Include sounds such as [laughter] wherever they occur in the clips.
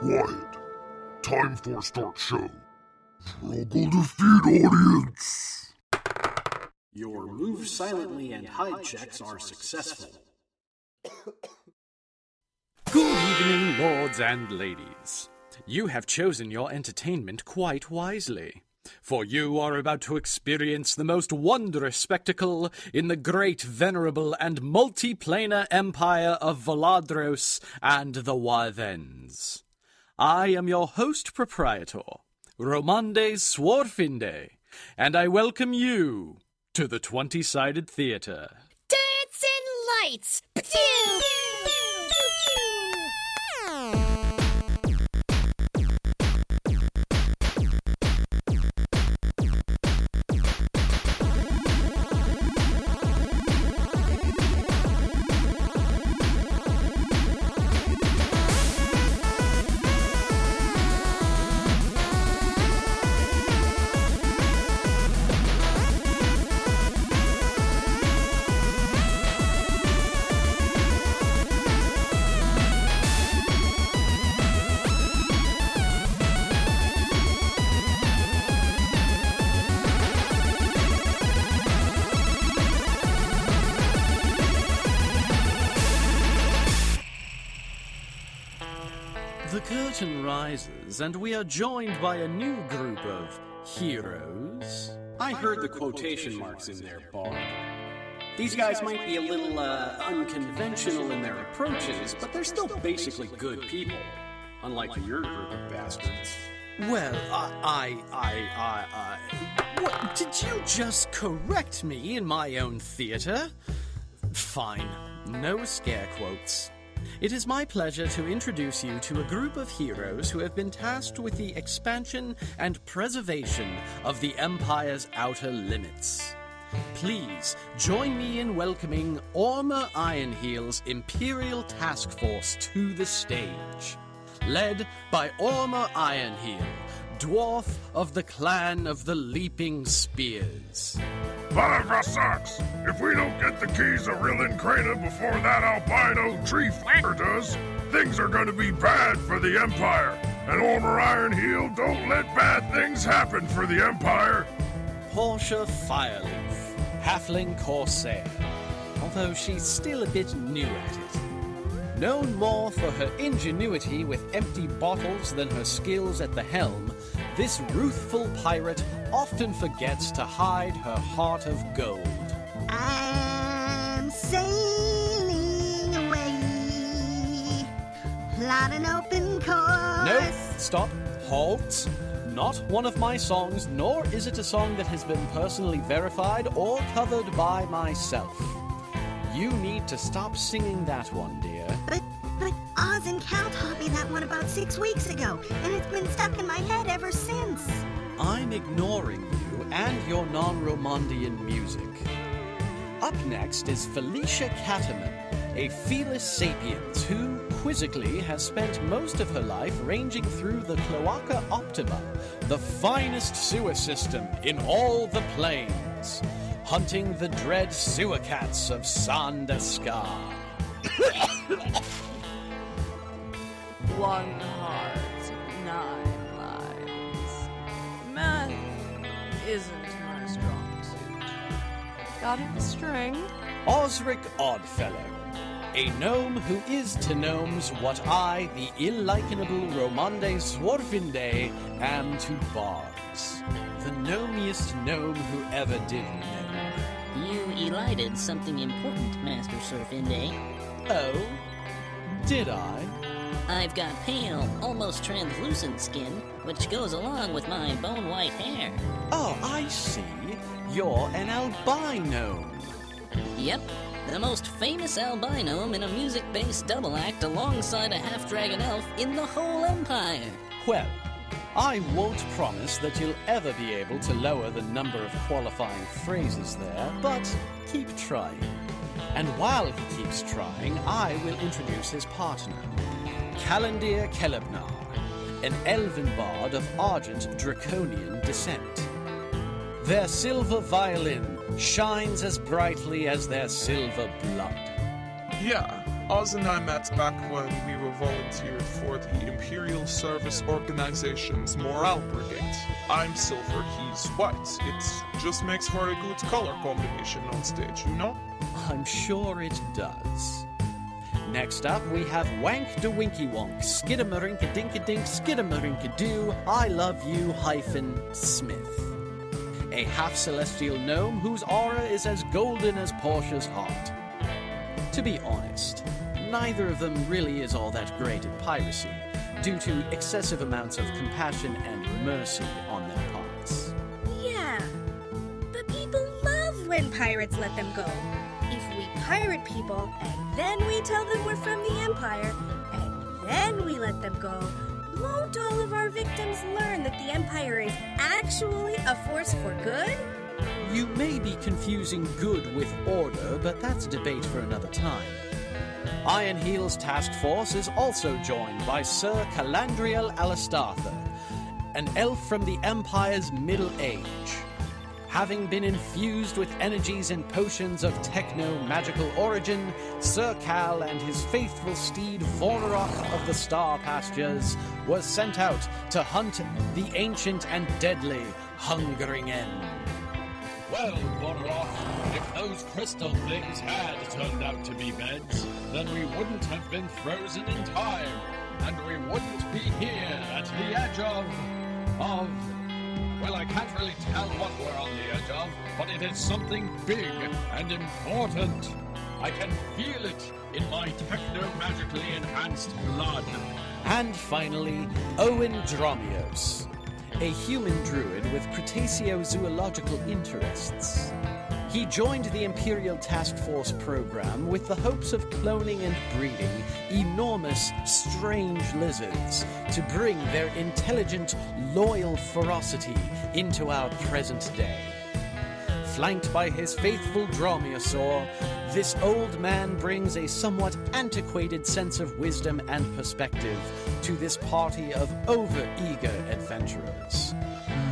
Quiet. Time for start show. Struggle to feed audience. Your move silently and hide checks are successful. Good evening, lords and ladies. You have chosen your entertainment quite wisely, for you are about to experience the most wondrous spectacle in the great, venerable, and multiplanar empire of Voladros and the Warthens. I am your host proprietor, Romande Swarfinde, and I welcome you to the 20 sided theater. Dancing lights! Pew! The curtain rises, and we are joined by a new group of heroes. I heard the quotation marks in there, Bob. These guys might be a little uh, unconventional in their approaches, but they're still basically good people. Unlike your group of bastards. Well, I, I, I, I, I. What? Did you just correct me in my own theater? Fine. No scare quotes. It is my pleasure to introduce you to a group of heroes who have been tasked with the expansion and preservation of the Empire's outer limits. Please join me in welcoming Orma Ironheel's Imperial Task Force to the stage. Led by Orma Ironheel, dwarf of the clan of the Leaping Spears. Five sucks. If we don't get the keys of Rillin Crana before that albino tree f***er does, things are gonna be bad for the Empire. And Ormer Ironheel don't let bad things happen for the Empire. Portia Fireleaf, Halfling Corsair, although she's still a bit new at it. Known more for her ingenuity with empty bottles than her skills at the helm, this ruthful pirate often forgets to hide her heart of gold. I'm sailing away, plot an open course. No, stop, halt. Not one of my songs, nor is it a song that has been personally verified or covered by myself. You need to stop singing that one, dear. But, Oz and Cal taught me that one about six weeks ago, and it's been stuck in my head ever since. I'm ignoring you and your non Romandian music. Up next is Felicia Catterman, a felis sapiens who, quizzically, has spent most of her life ranging through the Cloaca Optima, the finest sewer system in all the plains, hunting the dread sewer cats of Sandeskar. [coughs] [coughs] [coughs] One heart, nine lives. Math isn't my strong suit. Got a string? Osric Oddfellow, a gnome who is to gnomes what I, the illikenable Romande Swarfinde, am to bards. The gnomiest gnome who ever did gnome. You elided something important, Master Swarfinde. Oh, did I? I've got pale, almost translucent skin, which goes along with my bone white hair. Oh, I see. You're an albino. Yep, the most famous albino in a music based double act alongside a half dragon elf in the whole empire. Well, I won't promise that you'll ever be able to lower the number of qualifying phrases there, but keep trying. And while he keeps trying, I will introduce his partner, Calendir Kelebnar, an elven bard of Argent Draconian descent. Their silver violin shines as brightly as their silver blood. Yeah, Oz and I met back when we were volunteered for the Imperial Service Organization's Morale Brigade. I'm silver, he's white. It just makes for a good color combination on stage, you know? I'm sure it does. Next up, we have Wank de Winky Wonk, Skidamarinka Dinka Dink, Skidamarinka Doo, I Love You hyphen Smith. A half celestial gnome whose aura is as golden as Portia's heart. To be honest, neither of them really is all that great at piracy, due to excessive amounts of compassion and mercy on their parts. Yeah, but people love when pirates let them go. If we pirate people and then we tell them we're from the Empire and then we let them go, won't all of our victims learn that the Empire is actually a force for good? You may be confusing good with order, but that's a debate for another time. Ironheel's task force is also joined by Sir Calandriel Alastartha, an elf from the Empire's Middle Age. Having been infused with energies and potions of techno magical origin, Sir Cal and his faithful steed Vornarok of the Star Pastures was sent out to hunt the ancient and deadly Hungering End. Well, Vornarok, if those crystal things had turned out to be beds, then we wouldn't have been frozen in time, and we wouldn't be here at the edge of. of. Well, I can't really tell what we're on the edge of, but it is something big and important. I can feel it in my techno magically enhanced blood. And finally, Owen Dromios, a human druid with Cretaceozoological interests. He joined the Imperial Task Force program with the hopes of cloning and breeding enormous, strange lizards to bring their intelligent, loyal ferocity into our present day. Flanked by his faithful Dromaeosaur, this old man brings a somewhat antiquated sense of wisdom and perspective to this party of over-eager adventurers.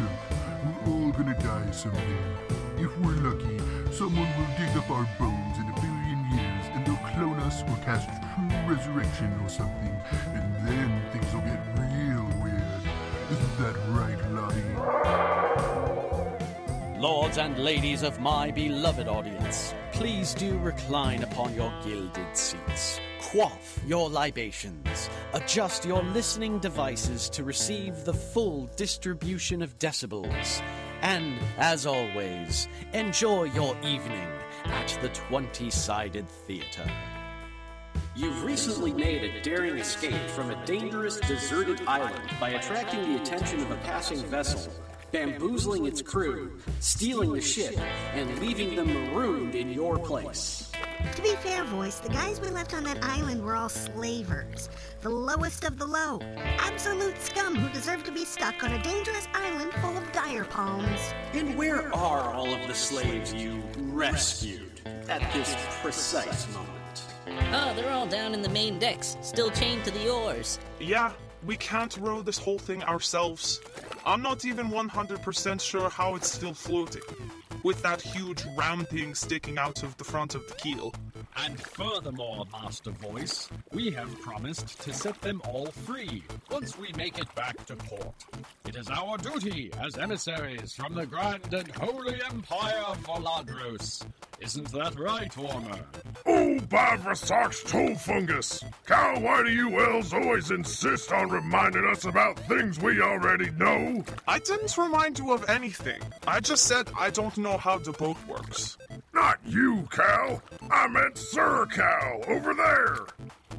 Look, we're all gonna die someday. If we're lucky, someone will dig up our bones in a billion years and they'll clone us or cast true resurrection or something, and then things will get real weird. Isn't that right, Lottie? Lords and ladies of my beloved audience, please do recline upon your gilded seats. Quaff your libations. Adjust your listening devices to receive the full distribution of decibels. And, as always, enjoy your evening at the 20 sided theater. You've recently made a daring escape from a dangerous, deserted island by attracting the attention of a passing vessel, bamboozling its crew, stealing the ship, and leaving them marooned in your place. To be fair, voice, the guys we left on that island were all slavers. The lowest of the low. Absolute scum who deserve to be stuck on a dangerous island full of dire palms. And where are all of the slaves you rescued at this precise moment? Oh, they're all down in the main decks, still chained to the oars. Yeah, we can't row this whole thing ourselves. I'm not even 100% sure how it's still floating, with that huge ram thing sticking out of the front of the keel. And furthermore, Master Voice, we have promised to set them all free once we make it back to port. It is our duty as emissaries from the grand and holy empire of Voladros. Isn't that right, Warmer? Oh, Bavrasox tool fungus! Cal, why do you elves always insist on reminding us about things we already know? I didn't remind you of anything. I just said I don't know how the boat works. Not you, Cal. I meant Sir Cal over there.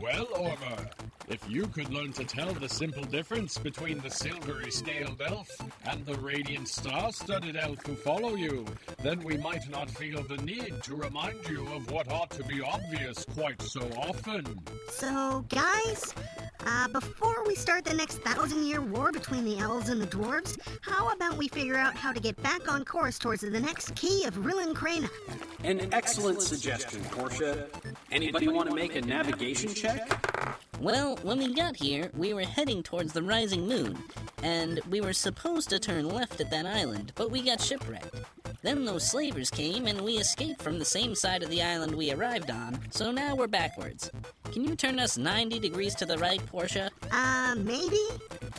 Well, Ormer, if you could learn to tell the simple difference between the silvery scaled elf and the radiant star studded elf who follow you, then we might not feel the need to remind you of what ought to be obvious quite so often. So, guys, uh, before we start the next thousand year war between the elves and the dwarves, how about we figure out how to get back on course towards the next key of Rillin Crana? An excellent suggestion, Portia. Anybody want to make a navigation check? Well, when we got here, we were heading towards the rising moon, and we were supposed to turn left at that island, but we got shipwrecked. Then those slavers came and we escaped from the same side of the island we arrived on, so now we're backwards. Can you turn us 90 degrees to the right, Portia? Uh, maybe?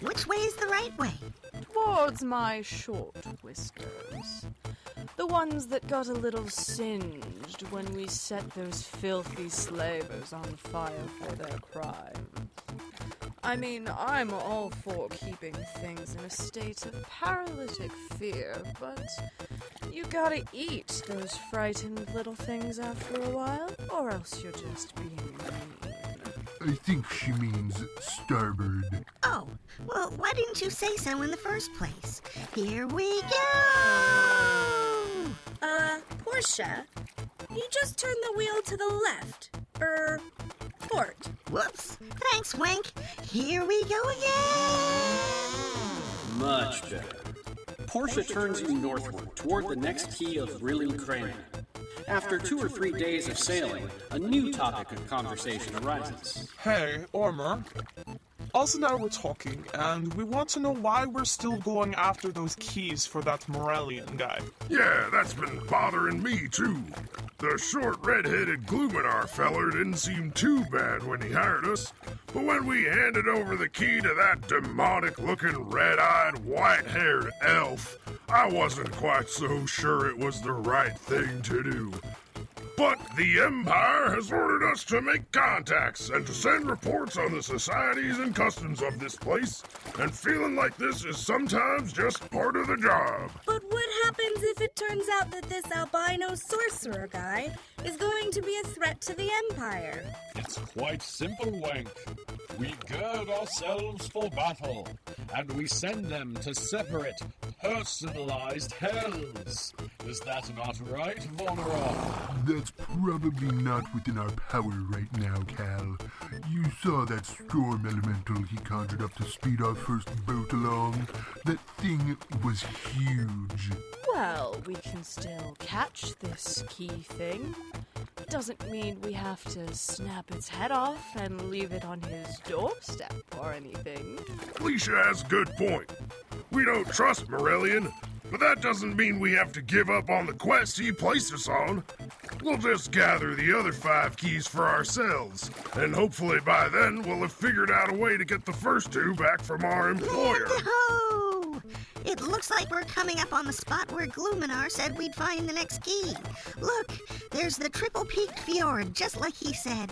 Which way is the right way? Towards my short whiskers. The ones that got a little singed when we set those filthy slavers on fire for their crimes. I mean, I'm all for keeping things in a state of paralytic fear, but you gotta eat those frightened little things after a while, or else you're just being mean. I think she means starboard. Oh, well, why didn't you say so in the first place? Here we go! Uh, Portia, you just turn the wheel to the left. Er, port. Whoops. Thanks, Wink. Here we go again! Much better. Portia turns you northward toward the next key of Rillincranen. After two or three days of sailing, a new topic of conversation arises. Hey, Ormer. Oz and I were talking, and we want to know why we're still going after those keys for that Morellian guy. Yeah, that's been bothering me too. The short red-headed Gluminar feller didn't seem too bad when he hired us, but when we handed over the key to that demonic-looking red-eyed, white-haired elf, I wasn't quite so sure it was the right thing to do. But the Empire has ordered us to make contacts and to send reports on the societies and customs of this place, and feeling like this is sometimes just part of the job. But what happens if it turns out that this albino sorcerer guy is going to be a threat to the Empire? It's quite simple, Wank. We gird ourselves for battle, and we send them to separate, personalized hells. Is that not right, Vonorov? That's probably not within our power right now, Cal. You saw that storm elemental he conjured up to speed our first boat along. That thing was huge. Well, we can still catch this key thing. Doesn't mean we have to snap its head off and leave it on his doorstep or anything. Felicia has a good point. We don't trust Morellian, but that doesn't mean we have to give up on the quest he placed us on. We'll just gather the other five keys for ourselves, and hopefully by then we'll have figured out a way to get the first two back from our employer. Ho! It looks like we're coming up on the spot where Gluminar said we'd find the next key. Look, there's the triple peaked fjord, just like he said.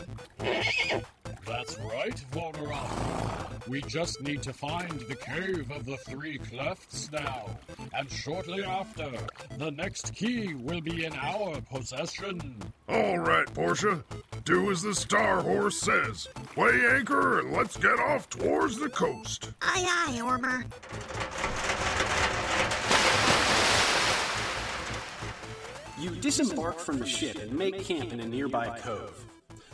That's right, Vonorov. We just need to find the cave of the three clefts now, and shortly after, the next key will be in our possession. All right, Portia. Do as the Star Horse says. Weigh anchor and let's get off towards the coast. Aye, aye, Ormer. You disembark from the ship and make camp in a nearby cove.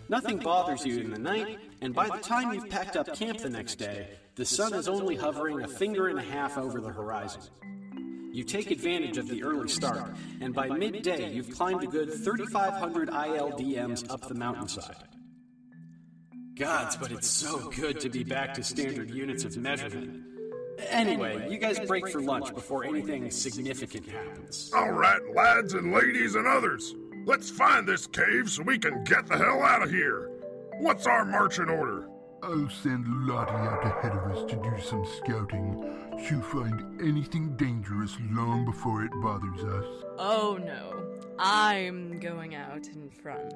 Nothing bothers you in the night, and by the time you've packed up camp the next day, the sun is only hovering a finger and a half over the horizon. You take advantage of the early start, and by midday you've climbed a good 3,500 ILDMs up the mountainside. Gods, but it's so good to be back to standard units of measurement. Anyway, you guys break for lunch before anything significant happens. All right, lads and ladies and others. Let's find this cave so we can get the hell out of here. What's our marching order? I'll send Lottie out ahead of us to do some scouting. She'll find anything dangerous long before it bothers us. Oh no, I'm going out in front.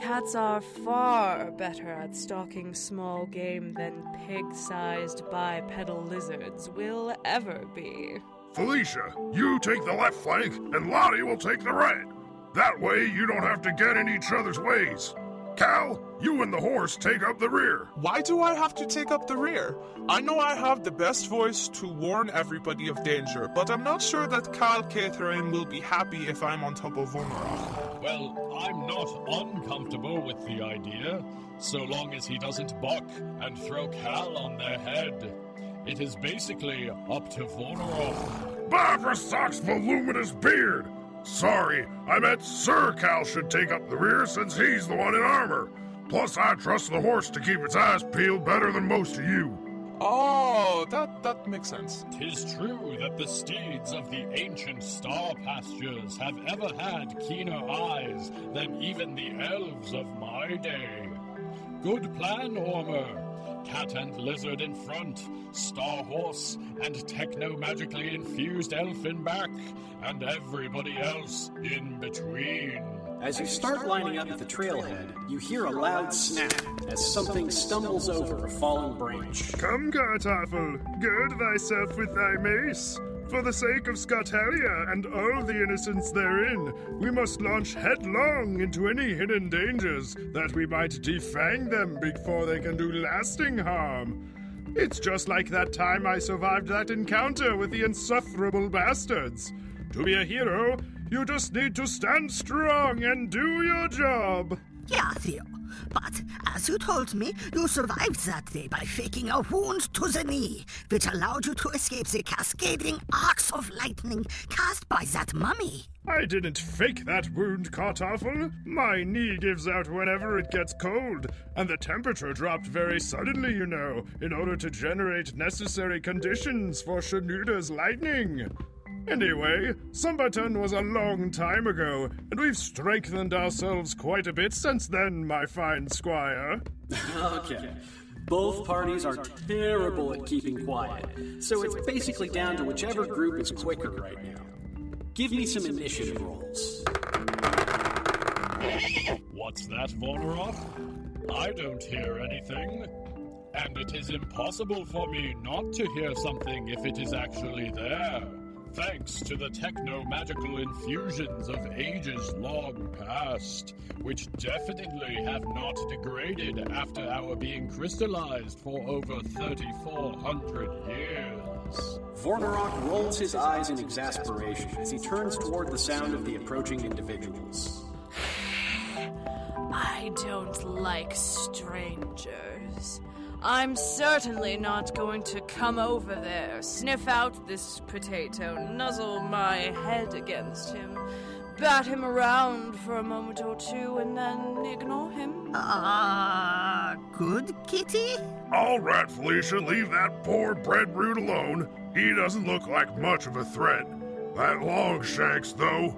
Cats are far better at stalking small game than pig sized bipedal lizards will ever be. Felicia, you take the left flank, and Lottie will take the right. That way you don't have to get in each other's ways. Cal, you and the horse take up the rear. Why do I have to take up the rear? I know I have the best voice to warn everybody of danger, but I'm not sure that Cal Catherine will be happy if I'm on top of Vonorov. Well, I'm not uncomfortable with the idea, so long as he doesn't buck and throw Cal on their head. It is basically up to Vonorov. Barbara Sock's voluminous beard. Sorry, I meant Sir Cal should take up the rear since he's the one in armor. Plus, I trust the horse to keep its eyes peeled better than most of you. Oh, that that makes sense. Tis true that the steeds of the ancient star pastures have ever had keener eyes than even the elves of my day. Good plan, Ormer. Cat and lizard in front, star horse and techno magically infused elf in back, and everybody else in between. As you start lining up at the trailhead, you hear a loud snap as something stumbles over a fallen branch. Come, Kartoffel, gird thyself with thy mace. For the sake of Scotalia and all the innocents therein, we must launch headlong into any hidden dangers that we might defang them before they can do lasting harm. It's just like that time I survived that encounter with the insufferable bastards. To be a hero, you just need to stand strong and do your job. Yeah, Theo. But as you told me, you survived that day by faking a wound to the knee, which allowed you to escape the cascading arcs of lightning cast by that mummy. I didn't fake that wound, Kartoffel. My knee gives out whenever it gets cold, and the temperature dropped very suddenly, you know, in order to generate necessary conditions for Shenouda's lightning. Anyway, Sumberton was a long time ago, and we've strengthened ourselves quite a bit since then, my fine squire. Okay. Both parties are terrible at keeping quiet, so it's basically down to whichever group is quicker right now. Give me some initiative rolls. What's that, Vornarok? I don't hear anything. And it is impossible for me not to hear something if it is actually there. Thanks to the techno magical infusions of ages long past, which definitely have not degraded after our being crystallized for over 3,400 years. Vornarok rolls his eyes in exasperation as he turns toward the sound of the approaching individuals. [sighs] I don't like strangers. I'm certainly not going to come over there, sniff out this potato, nuzzle my head against him, bat him around for a moment or two, and then ignore him. Ah, good kitty? All right, Felicia, leave that poor bread root alone. He doesn't look like much of a threat. That Longshanks, though.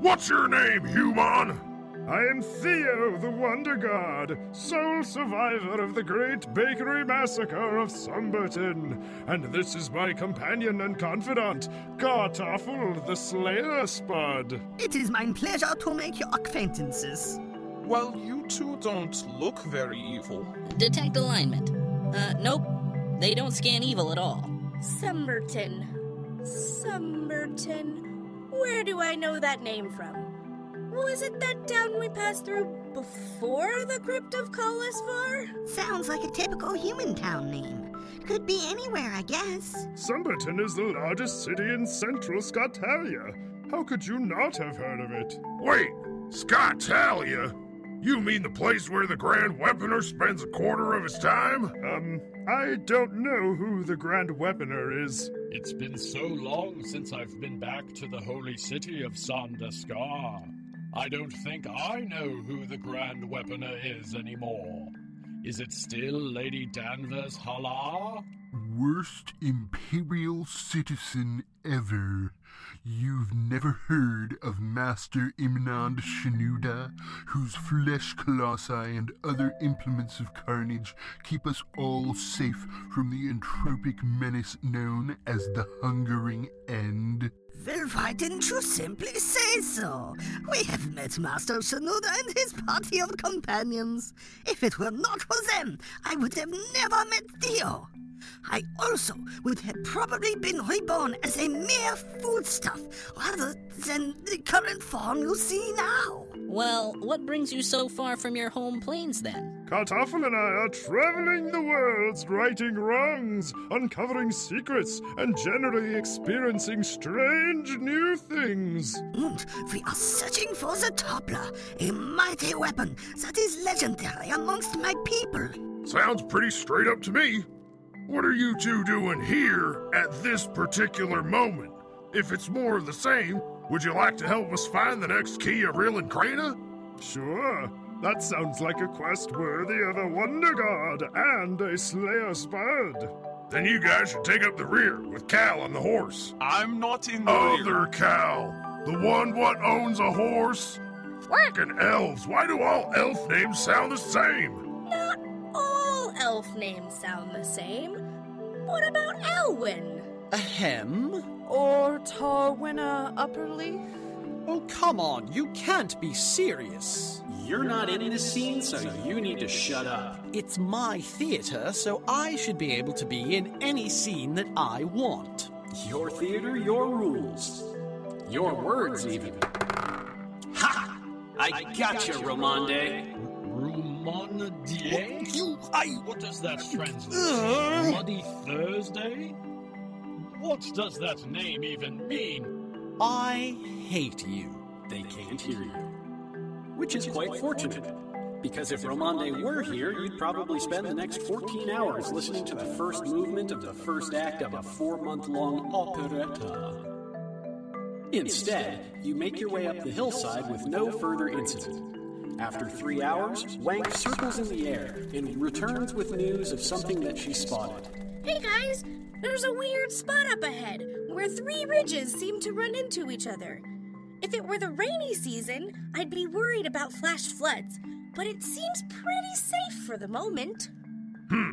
What's your name, human? I am Theo, the Wonder God, sole survivor of the great bakery massacre of Sumberton. And this is my companion and confidant, Kartoffel, the Slayer Spud. It is my pleasure to make your acquaintances. Well, you two don't look very evil. Detect alignment. Uh, nope. They don't scan evil at all. Summerton. Summerton. Where do I know that name from? Was it that town we passed through before the Crypt of Kalasvar? Sounds like a typical human town name. Could be anywhere, I guess. Sumberton is the largest city in central Scotalia. How could you not have heard of it? Wait, Scotalia? You mean the place where the Grand Weaponer spends a quarter of his time? Um, I don't know who the Grand Weaponer is. It's been so long since I've been back to the holy city of Sandaskar. I don't think I know who the Grand Weaponer is anymore. Is it still Lady Danvers Halar? Worst Imperial citizen ever. You've never heard of Master Imnand Shenouda, whose flesh colossi and other implements of carnage keep us all safe from the entropic menace known as the Hungering End? Well, why didn't you simply say so? We have met Master Shenouda and his party of companions. If it were not for them, I would have never met Theo. I also would have probably been reborn as a mere foodstuff rather than the current form you see now. Well, what brings you so far from your home plains then? Kartoffel and I are traveling the worlds, righting wrongs, uncovering secrets, and generally experiencing strange new things. And we are searching for the Toppler, a mighty weapon that is legendary amongst my people. Sounds pretty straight up to me. What are you two doing here at this particular moment? If it's more of the same, would you like to help us find the next key of Real and Crana? Sure. That sounds like a quest worthy of a Wonder God and a Slayer Spud. Then you guys should take up the rear with Cal on the horse. I'm not in the rear. Other Cal, the one what owns a horse. Frickin' elves! Why do all elf names sound the same? Not all elf names sound the same. What about Elwyn? Ahem? Or Tarwinna Upperleaf? Oh, come on, you can't be serious. You're not in this scene, so you need to shut up. It's my theater, so I should be able to be in any scene that I want. Your theater, your rules. Your words, even. Ha! I gotcha, Romande. Rumondier? You, I. What does that translate? Ugh. Bloody Thursday? What does that name even mean? I hate you. They can't hear you. Which is quite fortunate. Because if Romande were here, you'd probably spend the next 14 hours listening to the first movement of the first act of a four month long operetta. Instead, you make your way up the hillside with no further incident. After three hours, Wank circles in the air and returns with news of something that she spotted. Hey guys, there's a weird spot up ahead where three ridges seem to run into each other. If it were the rainy season, I'd be worried about flash floods, but it seems pretty safe for the moment. Hmm.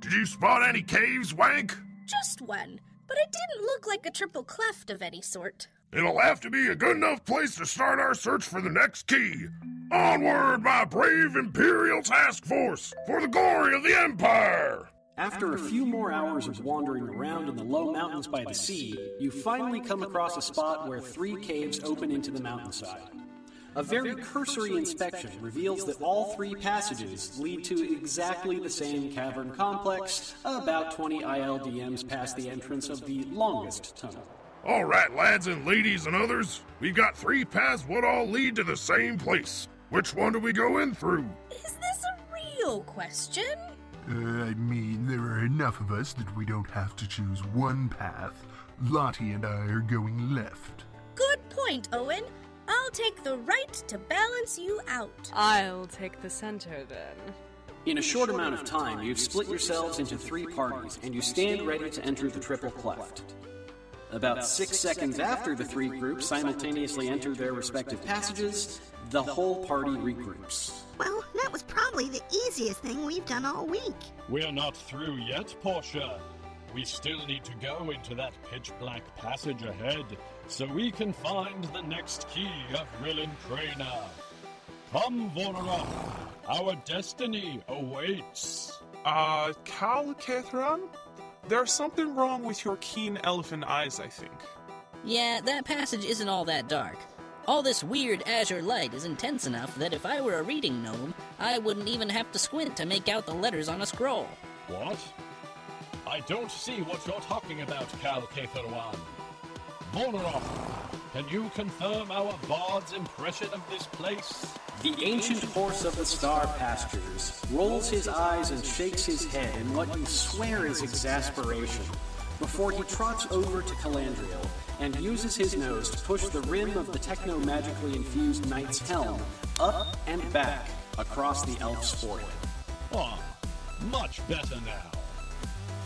Did you spot any caves, Wank? Just one, but it didn't look like a triple cleft of any sort. It'll have to be a good enough place to start our search for the next key. Onward, my brave Imperial Task Force, for the glory of the Empire! After a few more hours of wandering around in the low mountains by the sea, you finally come across a spot where three caves open into the mountainside. A very cursory inspection reveals that all three passages lead to exactly the same cavern complex, about 20 ILDMs past the entrance of the longest tunnel. All right, lads and ladies and others, we've got three paths what all lead to the same place. Which one do we go in through? Is this a real question? Uh, I mean, there are enough of us that we don't have to choose one path. Lottie and I are going left. Good point, Owen. I'll take the right to balance you out. I'll take the center then. In a short amount of time, you've split yourselves into three parties, and you stand ready to enter the triple cleft. About six seconds after the three groups simultaneously enter their respective passages, the whole party regroups. Well, that was probably the easiest thing we've done all week. We're not through yet, Portia. We still need to go into that pitch black passage ahead so we can find the next key of Rillin Crana. Come, Vornarok. Our destiny awaits. Uh, Cal Catherine? There's something wrong with your keen elephant eyes, I think. Yeah, that passage isn't all that dark. All this weird azure light is intense enough that if I were a reading gnome, I wouldn't even have to squint to make out the letters on a scroll. What? I don't see what you're talking about, Cal Catherwan. Vornarok, can you confirm our bard's impression of this place? The ancient horse of the star pastures rolls his eyes and shakes his head in what you swear is exasperation before he trots over to Calandriel and uses his nose to push the rim of the techno magically infused knight's helm up and back across the elf's forehead. Ah, much better now.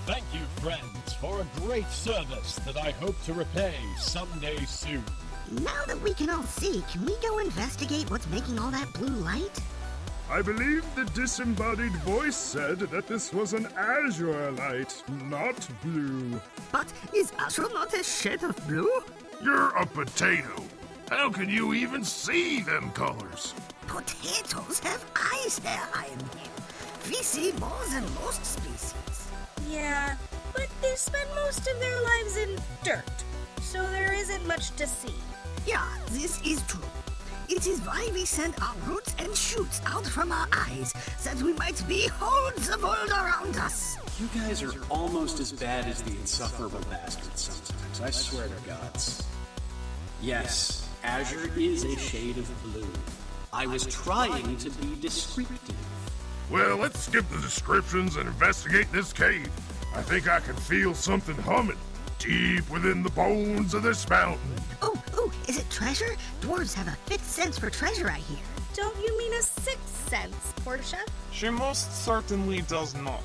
Thank you, friends, for a great service that I hope to repay someday soon. Now that we can all see, can we go investigate what's making all that blue light? I believe the disembodied voice said that this was an azure light, not blue. But is Azure not a shade of blue? You're a potato. How can you even see them colors? Potatoes have eyes there, Iron Man. We see more than most species. Yeah, but they spend most of their lives in dirt, so there isn't much to see. Yeah, this is true. It is why we send our roots and shoots out from our eyes, that we might behold the world around us. You guys are almost as bad as the insufferable bastards sometimes, I swear to gods. Yes, azure is a shade of blue. I was trying to be descriptive. Well, let's skip the descriptions and investigate this cave. I think I can feel something humming deep within the bones of this mountain. Oh, oh, is it treasure? Dwarves have a fifth sense for treasure, I hear. Don't you mean a sixth sense, Portia? She most certainly does not.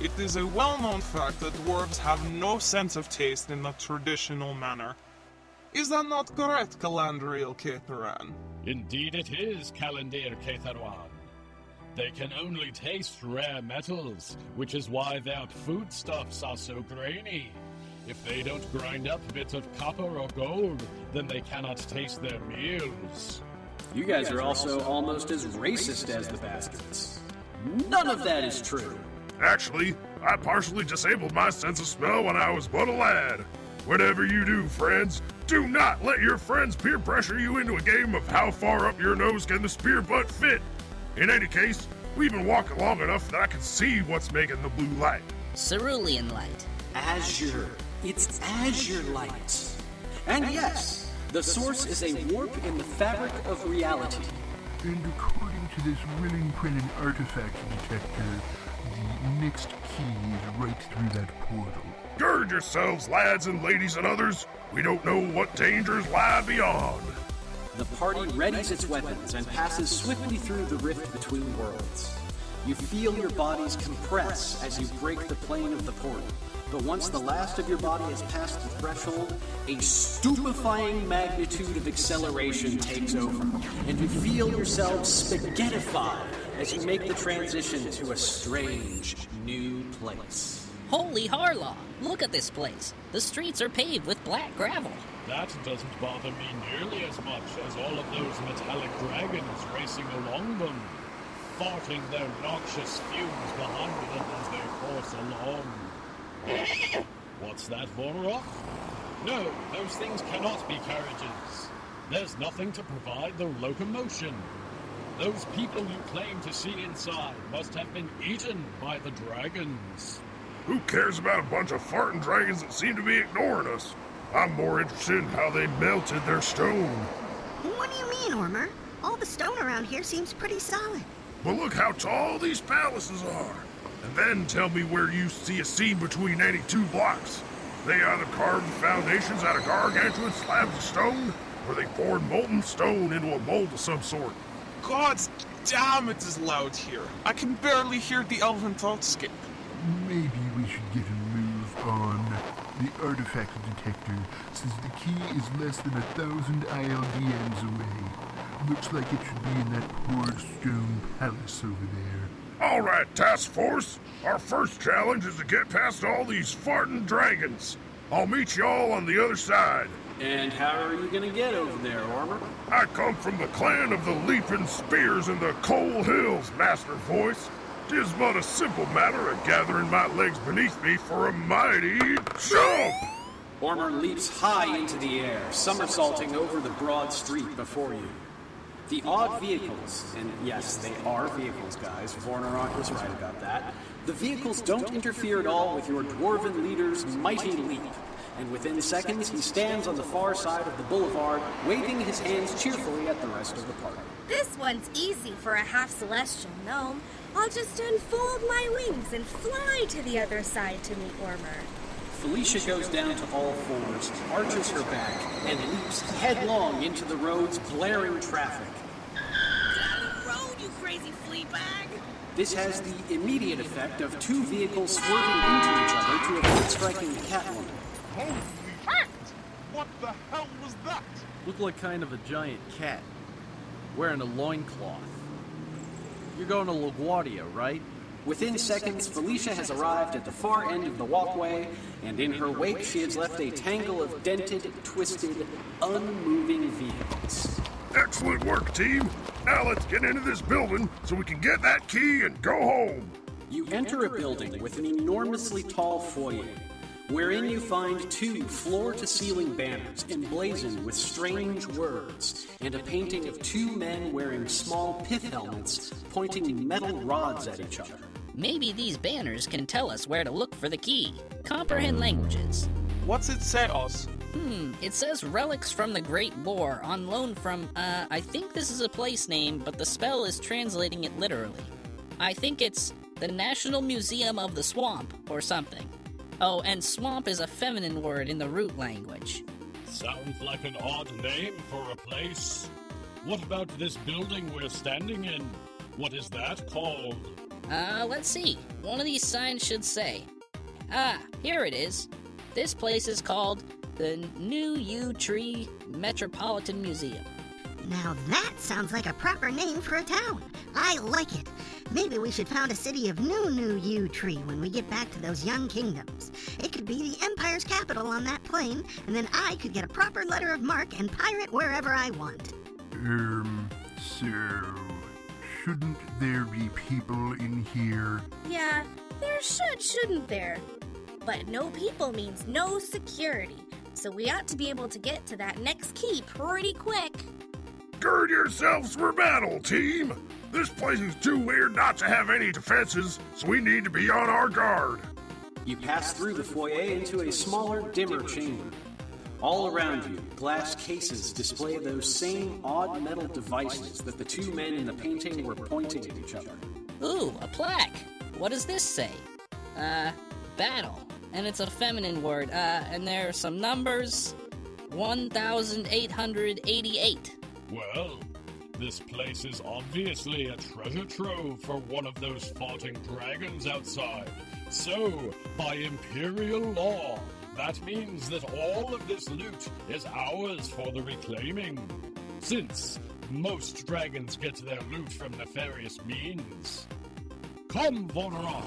It is a well known fact that dwarves have no sense of taste in the traditional manner. Is that not correct, Calandriel Cateran? Indeed, it is, Calendir Ketharwan. They can only taste rare metals, which is why their foodstuffs are so grainy. If they don't grind up bits of copper or gold, then they cannot taste their meals. You guys are also almost as racist as the bastards. None of that is true. Actually, I partially disabled my sense of smell when I was but a lad. Whatever you do, friends, do not let your friends peer pressure you into a game of how far up your nose can the spear butt fit. In any case, we've been walking long enough that I can see what's making the blue light. Cerulean light. Azure. It's azure light. And yes, the source is a warp in the fabric of reality. And according to this Willing Quillen artifact detector, the next key is right through that portal. Gird yourselves, lads and ladies and others. We don't know what dangers lie beyond. The party readies its weapons and passes swiftly through the rift between worlds. You feel your bodies compress as you break the plane of the portal. But once the last of your body has passed the threshold, a stupefying magnitude of acceleration takes over, and you feel yourselves spaghettify as you make the transition to a strange new place. Holy Harlaw! Look at this place. The streets are paved with black gravel. That doesn't bother me nearly as much as all of those metallic dragons racing along them, farting their noxious fumes behind them as they course along. What's that, Vorok? No, those things cannot be carriages. There's nothing to provide the locomotion. Those people you claim to see inside must have been eaten by the dragons. Who cares about a bunch of farting dragons that seem to be ignoring us? I'm more interested in how they melted their stone. What do you mean, Ormer? All the stone around here seems pretty solid. But look how tall these palaces are. And then tell me where you see a seam between any two blocks. They either carved the foundations out of gargantuan slabs of stone, or they poured molten stone into a mold of some sort. Gods damn, it is loud here. I can barely hear the elven thoughtscape. Maybe we should get a move on. The artifact detector says the key is less than a thousand ILDMs away. Looks like it should be in that poor stone palace over there. All right, task force. Our first challenge is to get past all these farting dragons. I'll meet y'all on the other side. And how are you gonna get over there, Armor? I come from the clan of the Leaping Spears in the Coal Hills, Master Voice. Tis but a simple matter of gathering my legs beneath me for a mighty jump! Ormer leaps high into the air, somersaulting over the broad street before you. The odd vehicles, and yes, they are vehicles, guys, Vornarok was right about that. The vehicles don't interfere at all with your dwarven leader's mighty leap, and within seconds he stands on the far side of the boulevard, waving his hands cheerfully at the rest of the party. This one's easy for a half celestial gnome. I'll just unfold my wings and fly to the other side to meet Ormer. Felicia goes down to all fours, arches her back, and leaps headlong into the road's blaring traffic. Road, you crazy flea bag! This has the immediate effect of two vehicles swerving into each other to avoid striking the Catwoman. Holy shit! What the hell was that? Looked like kind of a giant cat. Wearing a loincloth. You're going to LaGuardia, right? Within seconds, Felicia has arrived at the far end of the walkway, and in her wake, she has left a tangle of dented, twisted, unmoving vehicles. Excellent work, team. Now let's get into this building so we can get that key and go home. You enter a building with an enormously tall foyer, wherein you find two floor to ceiling banners emblazoned with strange words, and a painting of two men wearing small pith helmets pointing metal rods at each other. Maybe these banners can tell us where to look for the key. Comprehend languages. What's it say us? Hmm, it says relics from the Great War on loan from, uh, I think this is a place name, but the spell is translating it literally. I think it's the National Museum of the Swamp or something. Oh, and swamp is a feminine word in the root language. Sounds like an odd name for a place. What about this building we're standing in? What is that called? Uh, let's see. One of these signs should say. Ah, here it is. This place is called the New Yew Tree Metropolitan Museum. Now that sounds like a proper name for a town. I like it. Maybe we should found a city of New New Yew Tree when we get back to those young kingdoms. It could be the Empire's capital on that plane, and then I could get a proper letter of marque and pirate wherever I want. Um, so. Shouldn't there be people in here? Yeah, there should, shouldn't there? But no people means no security, so we ought to be able to get to that next key pretty quick. Gird yourselves for battle, team! This place is too weird not to have any defenses, so we need to be on our guard. You pass through the foyer into a smaller, dimmer chamber. All around you, glass cases display those same odd metal devices that the two men in the painting were pointing at each other. Ooh, a plaque. What does this say? Uh, battle. And it's a feminine word. Uh, and there are some numbers 1,888. Well, this place is obviously a treasure trove for one of those fighting dragons outside. So, by imperial law, that means that all of this loot is ours for the reclaiming. Since most dragons get their loot from nefarious means. Come, Vonaroth,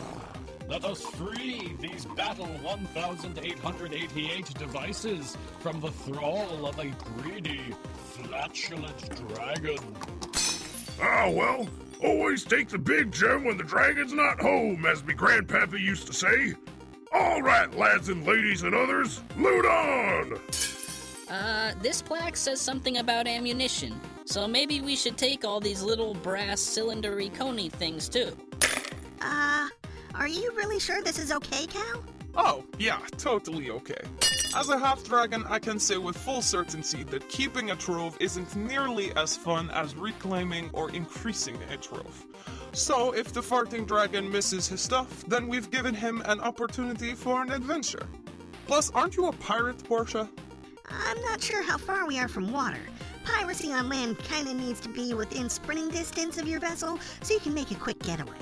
let us free these Battle 1888 devices from the thrall of a greedy, flatulent dragon. Ah, well, always take the big gem when the dragon's not home, as me grandpappy used to say. All right, lads and ladies and others, loot on! Uh, this plaque says something about ammunition, so maybe we should take all these little brass cylindery coney things too. Uh, are you really sure this is okay, Cal? Oh, yeah, totally okay. As a half dragon, I can say with full certainty that keeping a trove isn't nearly as fun as reclaiming or increasing a trove. So, if the farting dragon misses his stuff, then we've given him an opportunity for an adventure. Plus, aren't you a pirate, Portia? I'm not sure how far we are from water. Piracy on land kinda needs to be within sprinting distance of your vessel so you can make a quick getaway.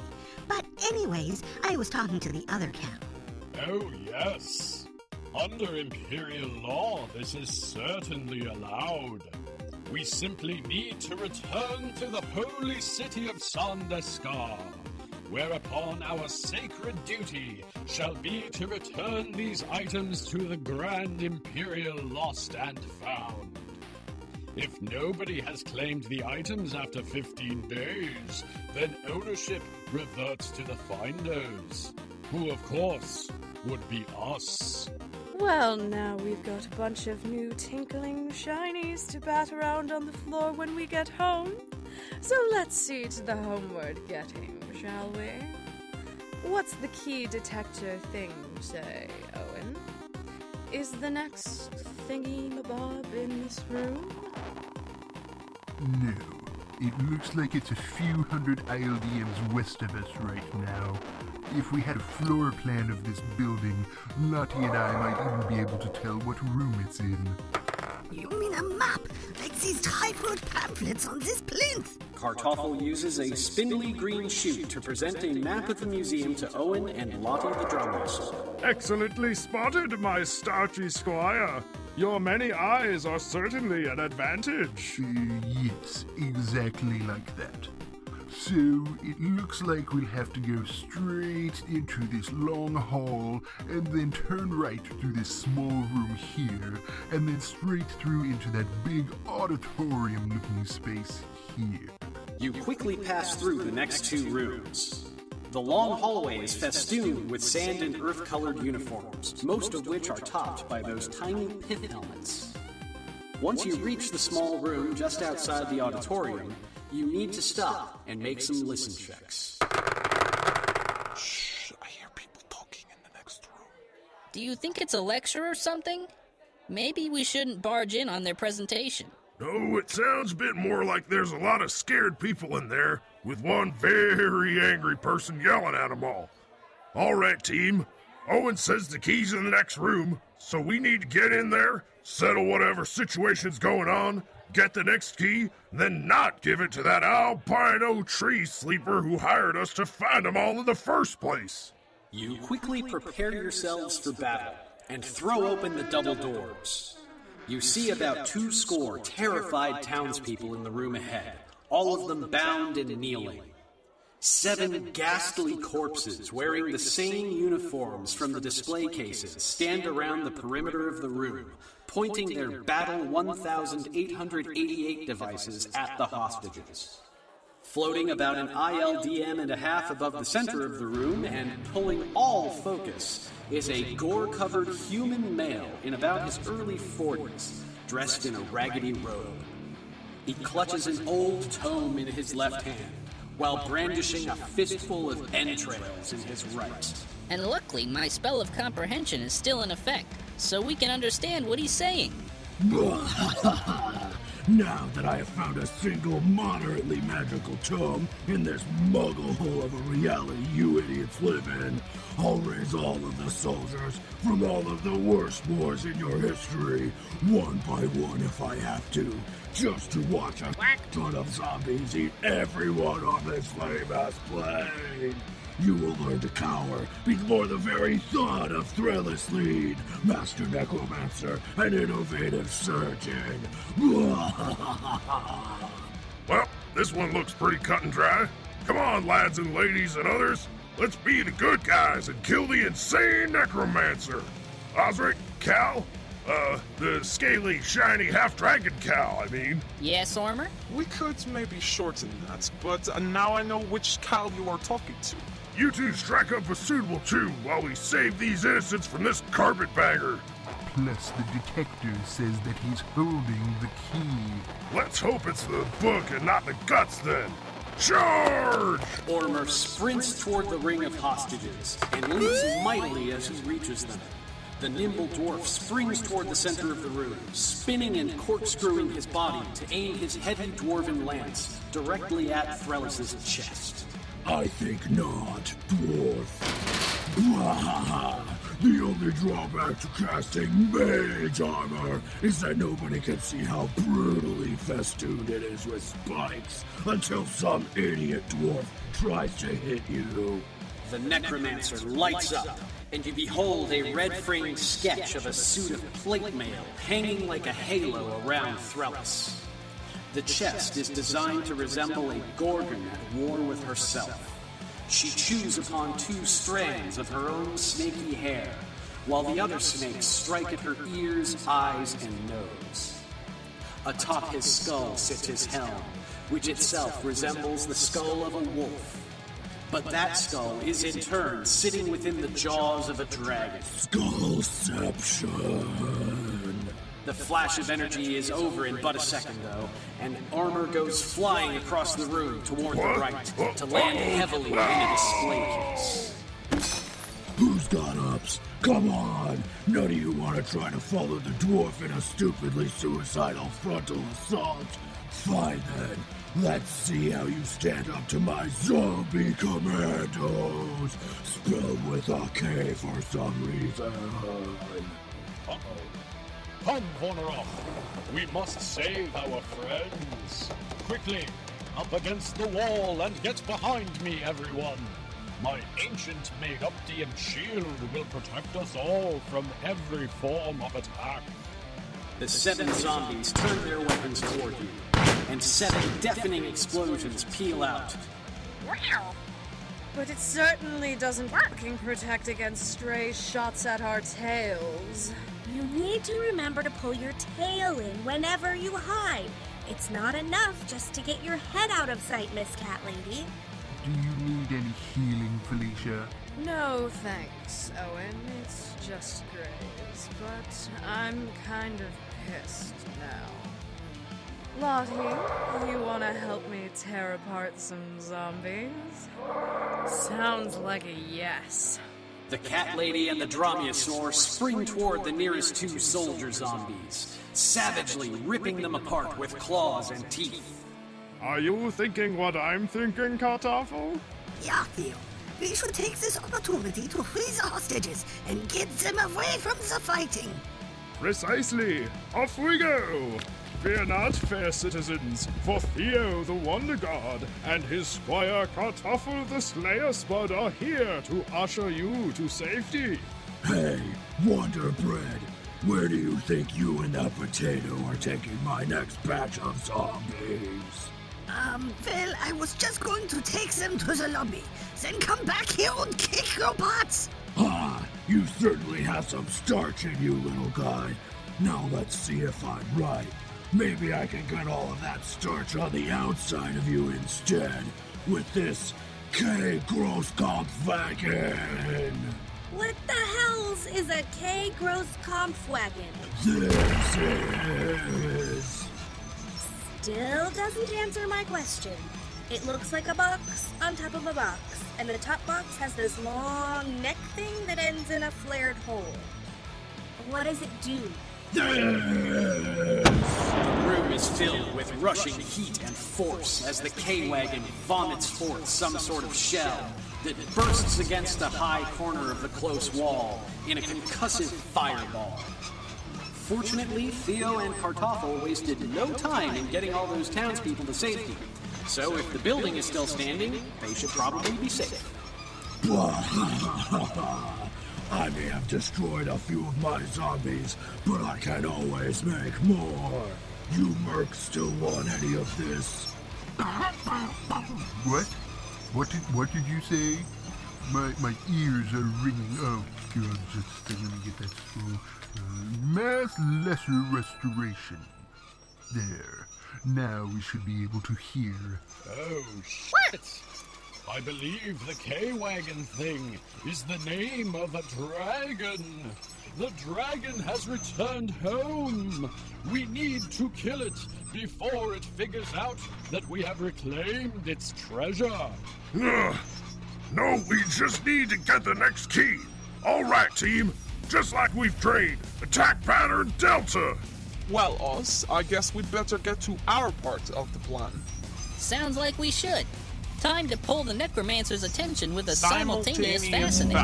But, anyways, I was talking to the other Cal. Oh, yes. Under Imperial law, this is certainly allowed. We simply need to return to the holy city of Sandeskar, whereupon our sacred duty shall be to return these items to the Grand Imperial Lost and Found. If nobody has claimed the items after 15 days, then ownership reverts to the finders, who, of course, would be us. Well, now we've got a bunch of new tinkling shinies to bat around on the floor when we get home. So let's see to the homeward getting, shall we? What's the key detector thing say, Owen? Is the next thingy mabob in this room? No. It looks like it's a few hundred ILDMs west of us right now. If we had a floor plan of this building, Lottie and I might even be able to tell what room it's in. You mean a map? Like these typhoid pamphlets on this plinth? Kartoffel uses a spindly green chute to present a map of the museum to Owen and Lottie the Drummaster. Excellently spotted, my starchy squire. Your many eyes are certainly an advantage. Uh, yes, exactly like that. So, it looks like we'll have to go straight into this long hall and then turn right through this small room here and then straight through into that big auditorium looking space here. You quickly pass through the next two rooms. The long hallway is festooned with sand and earth colored uniforms, most of which are topped by those tiny pith helmets. Once you reach the small room just outside the auditorium, you need to stop and make some listen checks. Shh, I hear people talking in the next room. Do you think it's a lecture or something? Maybe we shouldn't barge in on their presentation. No, it sounds a bit more like there's a lot of scared people in there, with one very angry person yelling at them all. All right, team. Owen says the key's in the next room, so we need to get in there, settle whatever situation's going on, get the next key, then not give it to that albino tree sleeper who hired us to find them all in the first place. You quickly prepare yourselves for battle and throw open the double doors. You see about two score terrified townspeople in the room ahead, all of them bound and kneeling. Seven ghastly corpses wearing the same uniforms from the display cases stand around the perimeter of the room, pointing their Battle 1888 devices at the hostages. Floating about an ILDM and a half above the center of the room and pulling all focus is a gore covered human male in about his early 40s, dressed in a raggedy robe. He clutches an old tome in his left hand while brandishing a fistful of entrails in his right. And luckily, my spell of comprehension is still in effect, so we can understand what he's saying. [laughs] now that I have found a single moderately magical tome in this muggle hole of a reality you idiots live in, I'll raise all of the soldiers from all of the worst wars in your history, one by one if I have to, just to watch a ton of zombies eat everyone on this lame ass plane. You will learn to cower before the very thought of Thrillus Lead, Master Necromancer, and Innovative Surgeon. [laughs] Well, this one looks pretty cut and dry. Come on, lads and ladies and others. Let's be the good guys and kill the insane necromancer. Osric, Cal, uh, the scaly, shiny half-dragon Cal, I mean. Yes, Armor? We could maybe shorten that, but uh, now I know which Cal you are talking to. You two strike up a suitable tune while we save these innocents from this carpetbagger. Plus, the detective says that he's holding the key. Let's hope it's the book and not the guts then. Charge! Ormer sprints toward the ring of hostages and leaps mightily as he reaches them. The nimble dwarf springs toward the center of the room, spinning and corkscrewing his body to aim his heavy dwarven lance directly at Threllis's chest. I think not, dwarf. The only drawback to casting mage armor is that nobody can see how brutally festooned it is with spikes until some idiot dwarf tries to hit you. The necromancer lights up, and you behold a red framed sketch of a suit of plate mail hanging like a halo around Threllis. The chest is designed to resemble a Gorgon at war with herself. She chews upon two strands of her own snaky hair, while the other snakes strike at her ears, eyes, and nose. Atop his skull sits his helm, which itself resembles the skull of a wolf. But that skull is in turn sitting within the jaws of a dragon. Skullception. The flash of energy is over in but a second, though, and armor goes flying across the room toward the right to land heavily in a display case. Who's got ups? Come on! None of you want to try to follow the dwarf in a stupidly suicidal frontal assault? Fine then. Let's see how you stand up to my zombie commandos, spelled with a K for some reason. Uh-oh. Come, Vornarok. We must save our friends. Quickly, up against the wall and get behind me, everyone. My ancient Megaptian shield will protect us all from every form of attack. The seven zombies turn their weapons toward you, and seven deafening explosions peel out. Wow. But it certainly doesn't fucking protect against stray shots at our tails. You need to remember to pull your tail in whenever you hide. It's not enough just to get your head out of sight, Miss Cat Lady. Do you need any healing, Felicia? No thanks, Owen. It's just graze. But I'm kind of pissed now. Lottie, you wanna help me tear apart some zombies? Sounds like a yes. The cat lady and the dromaeosaur spring toward the nearest two soldier zombies, savagely ripping them apart with claws and teeth. Are you thinking what I'm thinking, Kartoffel? Yeah, Theo. We should take this opportunity to free the hostages and get them away from the fighting. Precisely. Off we go. Fear not, fair citizens, for Theo the Wonder God and his squire Kartoffel the Slayer Spud are here to usher you to safety. Hey, Wonder Bread, where do you think you and that potato are taking my next batch of zombies? Um, well, I was just going to take them to the lobby, then come back here and kick your butts. Ah, you certainly have some starch in you, little guy. Now let's see if I'm right. Maybe I can get all of that starch on the outside of you instead with this K Gross Wagon. What the hells is a K Gross Wagon? This is. Still doesn't answer my question. It looks like a box on top of a box, and the top box has this long neck thing that ends in a flared hole. What does it do? The room is filled with rushing heat and force as the K-Wagon vomits forth some sort of shell that bursts against the high corner of the close wall in a concussive fireball. Fortunately, Theo and Kartoffel wasted no time in getting all those townspeople to safety. So if the building is still standing, they should probably be safe. [laughs] I may have destroyed a few of my zombies, but I can always make more. You mercs still want any of this? [laughs] What? What did What did you say? My my ears are ringing. Oh God! Just let me get that scroll. Uh, mass lesser restoration. There. Now we should be able to hear. Oh, shit! I believe the K-Wagon thing is the name of a dragon. The dragon has returned home. We need to kill it before it figures out that we have reclaimed its treasure. Ugh. No, we just need to get the next key. All right, team. Just like we've trained. Attack pattern Delta. Well, Oz, I guess we'd better get to our part of the plan. Sounds like we should. Time to pull the necromancer's attention with a simultaneous, fascinate.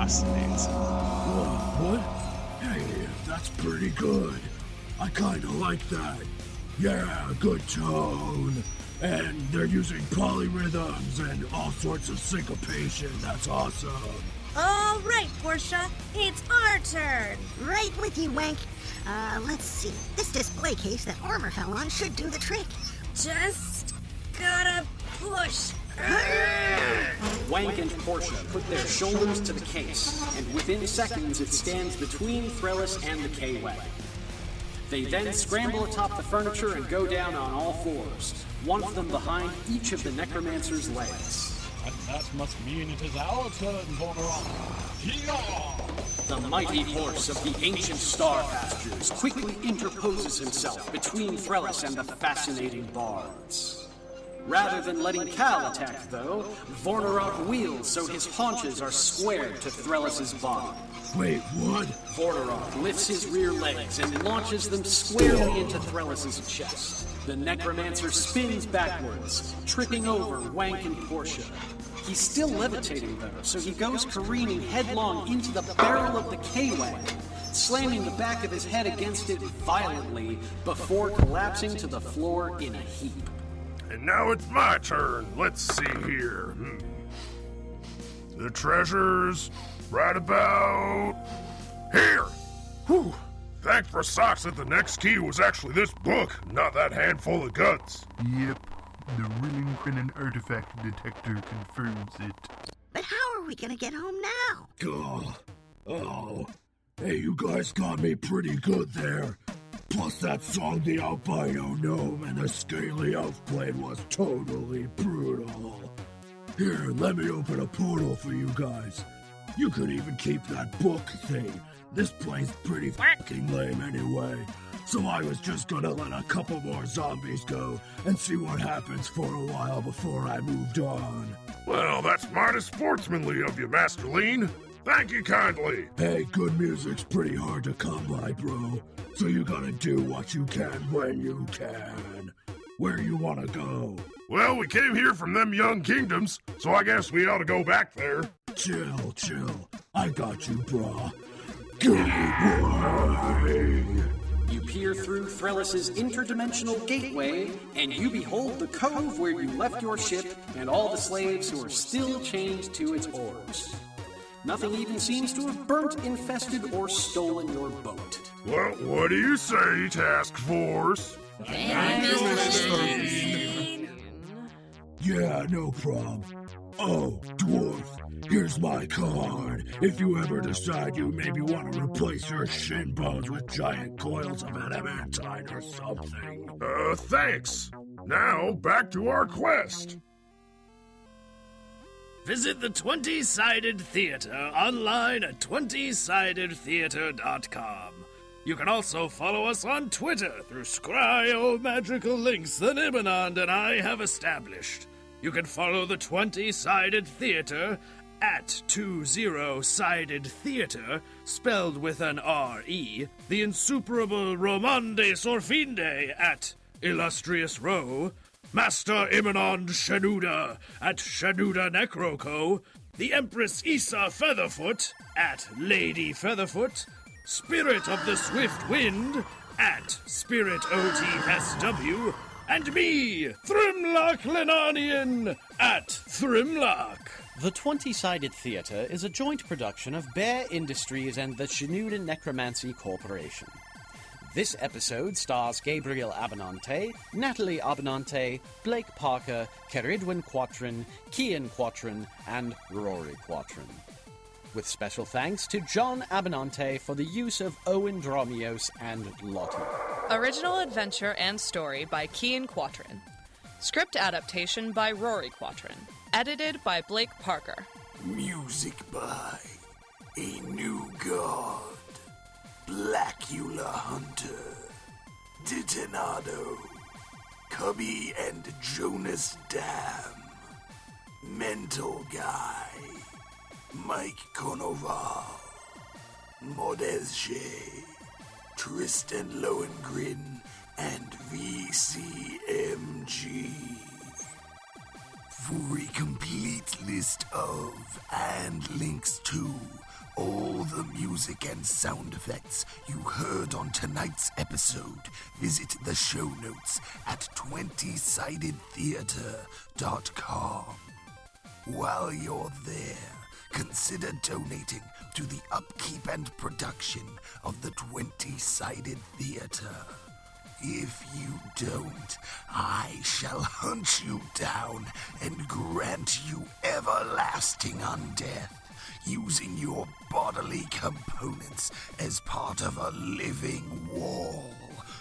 What? Hey, that's pretty good. I kinda like that. Yeah, good tone. And they're using polyrhythms and all sorts of syncopation. That's awesome. All right, Portia, it's our turn. Right with you, Wank. Uh, let's see. This display case that armor fell on should do the trick. Just gotta push. Wank and Portia put their shoulders to the case, and within seconds it stands between Threllis and the K-Wagon. They then scramble atop the furniture and go down on all fours, one of them behind each of the necromancer's legs. And that must mean it is our turn, Vorneron. Here! The mighty horse of the ancient star pastures quickly interposes himself between Threllis and the fascinating bards. Rather than letting Cal attack, though, Vornarok wheels so his haunches are squared to Threllis' body. Wait, what? Vornarok lifts his rear legs and launches them squarely into Threllis' chest. The necromancer spins backwards, tripping over Wank and Portia. He's still levitating, though, so he goes careening headlong into the barrel of the K-Wagon, slamming the back of his head against it violently before collapsing to the floor in a heap. And now it's my turn. Let's see here. Hmm. The treasures right about here. Whew. Thank for socks that the next key was actually this book, not that handful of guts. Yep. The Rillinkrennen artifact detector confirms it. But how are we gonna get home now? Oh, oh. Hey, you guys got me pretty good there. Plus, that song the albino gnome and the scaly elf played was totally brutal. Here, let me open a portal for you guys. You could even keep that book thing. This play's pretty fucking lame anyway. So I was just gonna let a couple more zombies go and see what happens for a while before I moved on. Well, that's mighty sportsmanly of you, Master Lean. Thank you kindly. Hey, good music's pretty hard to come by, bro. So you gotta do what you can when you can. Where you wanna go? Well, we came here from them young kingdoms, so I guess we ought to go back there. Chill, chill. I got you, brah. Give me way. You peer through Threllis's interdimensional gateway, and you behold the cove where you left your ship and all the slaves who are still chained to its oars. Nothing even seems to have burnt, infested, or stolen your boat. Well, what do you say, Task Force? Yeah, no problem. Oh, dwarf, here's my card. If you ever decide you maybe want to replace your shin bones with giant coils of adamantine or something. Uh, thanks. Now, back to our quest. Visit the 20 Sided Theater online at 20sidedtheatre.com. You can also follow us on Twitter through magical links that Imanond and I have established. You can follow the 20 Sided Theater at 20 Sided Theater, spelled with an R-E, the insuperable Romande Swarfinde at Illustrious Rho, Master Imanond Shenouda at Shenouda Necroco, the Empress Issa Featherfoot at Lady Featherfoot, Spirit of the Swift Wind at Spirit OTSW, and me, Thrimlach Lenanian at Thrimlach. The 20 Sided Theater is a joint production of Bear Industries and the Shenouda Necromancy Corporation. This episode stars Gabriel Abenante, Natalie Abenante, Blake Parker, Keridwin Quatrin, Kian Quatrin, and Rory Quatrin. With special thanks to John Abenante for the use of Owen Dromios and Lottie. Original adventure and story by Kian Quatrin. Script adaptation by Rory Quatrin. Edited by Blake Parker. Music by A New God, Blackula Hunter, Ditenado, Kubbi and Jonas Dam, MenTaLguY, Mike Konoval, Modezche, Tristan Lohengrin, and VCMG. For a complete list of and links to all the music and sound effects you heard on tonight's episode, visit the show notes at 20sidedtheatre.com. While you're there, consider donating to the upkeep and production of the 20 Sided Theater. If you don't, I shall hunt you down and grant you everlasting undeath, using your bodily components as part of a living wall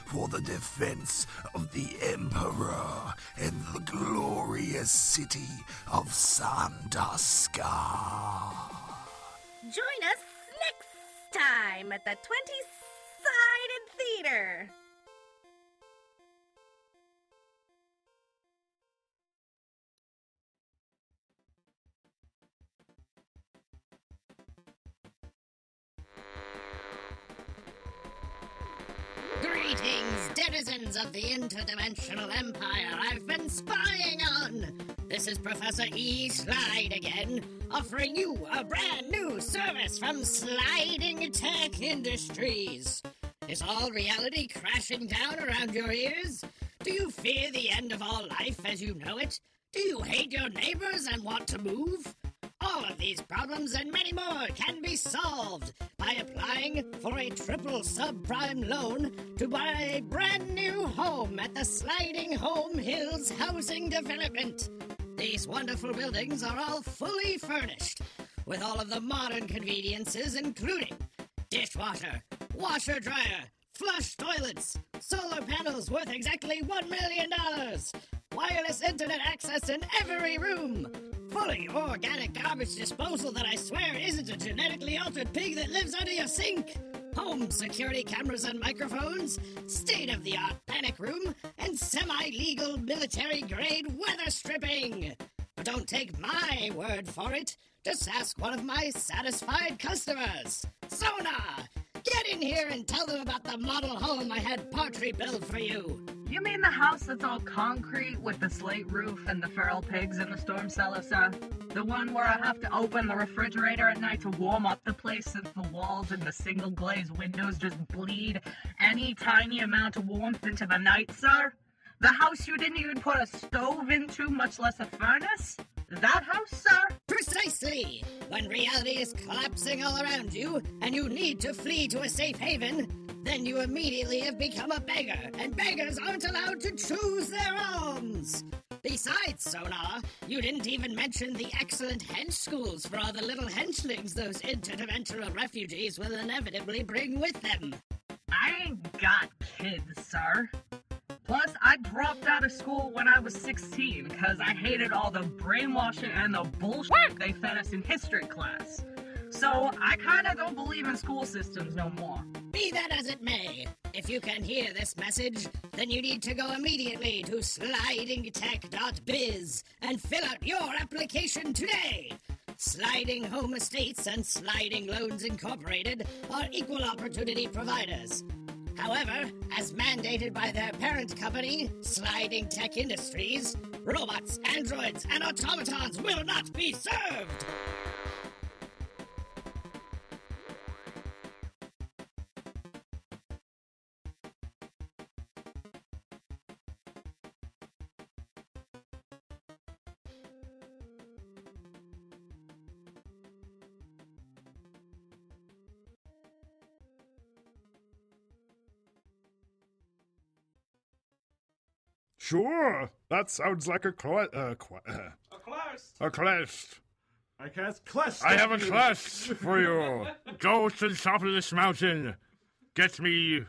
for the defense of the Emperor and the glorious city of Sandaskar. Join us next time at the 20 Sided Theater. Denizens of the interdimensional empire I've been spying on! This is Professor E. Slide again, offering you a brand new service from Sliding Tech Industries. Is all reality crashing down around your ears? Do you fear the end of all life as you know it? Do you hate your neighbors and want to move? All of these problems and many more can be solved by applying for a triple subprime loan to buy a brand new home at the Sliding Home Hills Housing Development. These wonderful buildings are all fully furnished with all of the modern conveniences, including dishwasher, washer dryer, flush toilets, solar panels worth exactly $1 million, wireless internet access in every room, fully organic garbage disposal that I swear isn't a genetically altered pig that lives under your sink, home security cameras and microphones, state of the art panic room, and semi legal military grade weather stripping. But don't take my word for it. Just ask one of my satisfied customers. Sona! Get in here and tell them about the model home I had Partry build for you. You mean the house that's all concrete with the slate roof and the feral pigs in the storm cellar, sir? The one where I have to open the refrigerator at night to warm up the place since the walls and the single glazed windows just bleed any tiny amount of warmth into the night, sir? The house you didn't even put a stove into, much less a furnace? That house, sir? Precisely! When reality is collapsing all around you and you need to flee to a safe haven, then you immediately have become a beggar, and beggars aren't allowed to choose their alms! Besides, Sonar, you didn't even mention the excellent hench schools for all the little henchlings those interdimensional refugees will inevitably bring with them. I ain't got kids, sir. Plus, I dropped out of school when I was 16 because I hated all the brainwashing and the bullshit they fed us in history class. So, I kinda don't believe in school systems no more. Be that as it may, if you can hear this message, then you need to go immediately to slidingtech.biz and fill out your application today. Sliding Home Estates and Sliding Loans Incorporated are equal opportunity providers. However, as mandated by their parent company, Sliding Tech Industries, robots, androids, and automatons will not be served! Sure, that sounds like a cl- uh, qu- uh, A quest. a quest. I cast quest. I have a you. quest for you. Go to the top of this mountain. Get me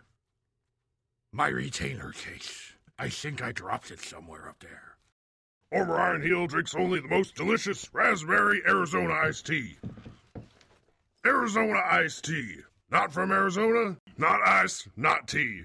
my retainer case. I think I dropped it somewhere up there. Ironheel drinks only the most delicious raspberry Arizona iced tea. Arizona iced tea. Not from Arizona, not ice, not tea.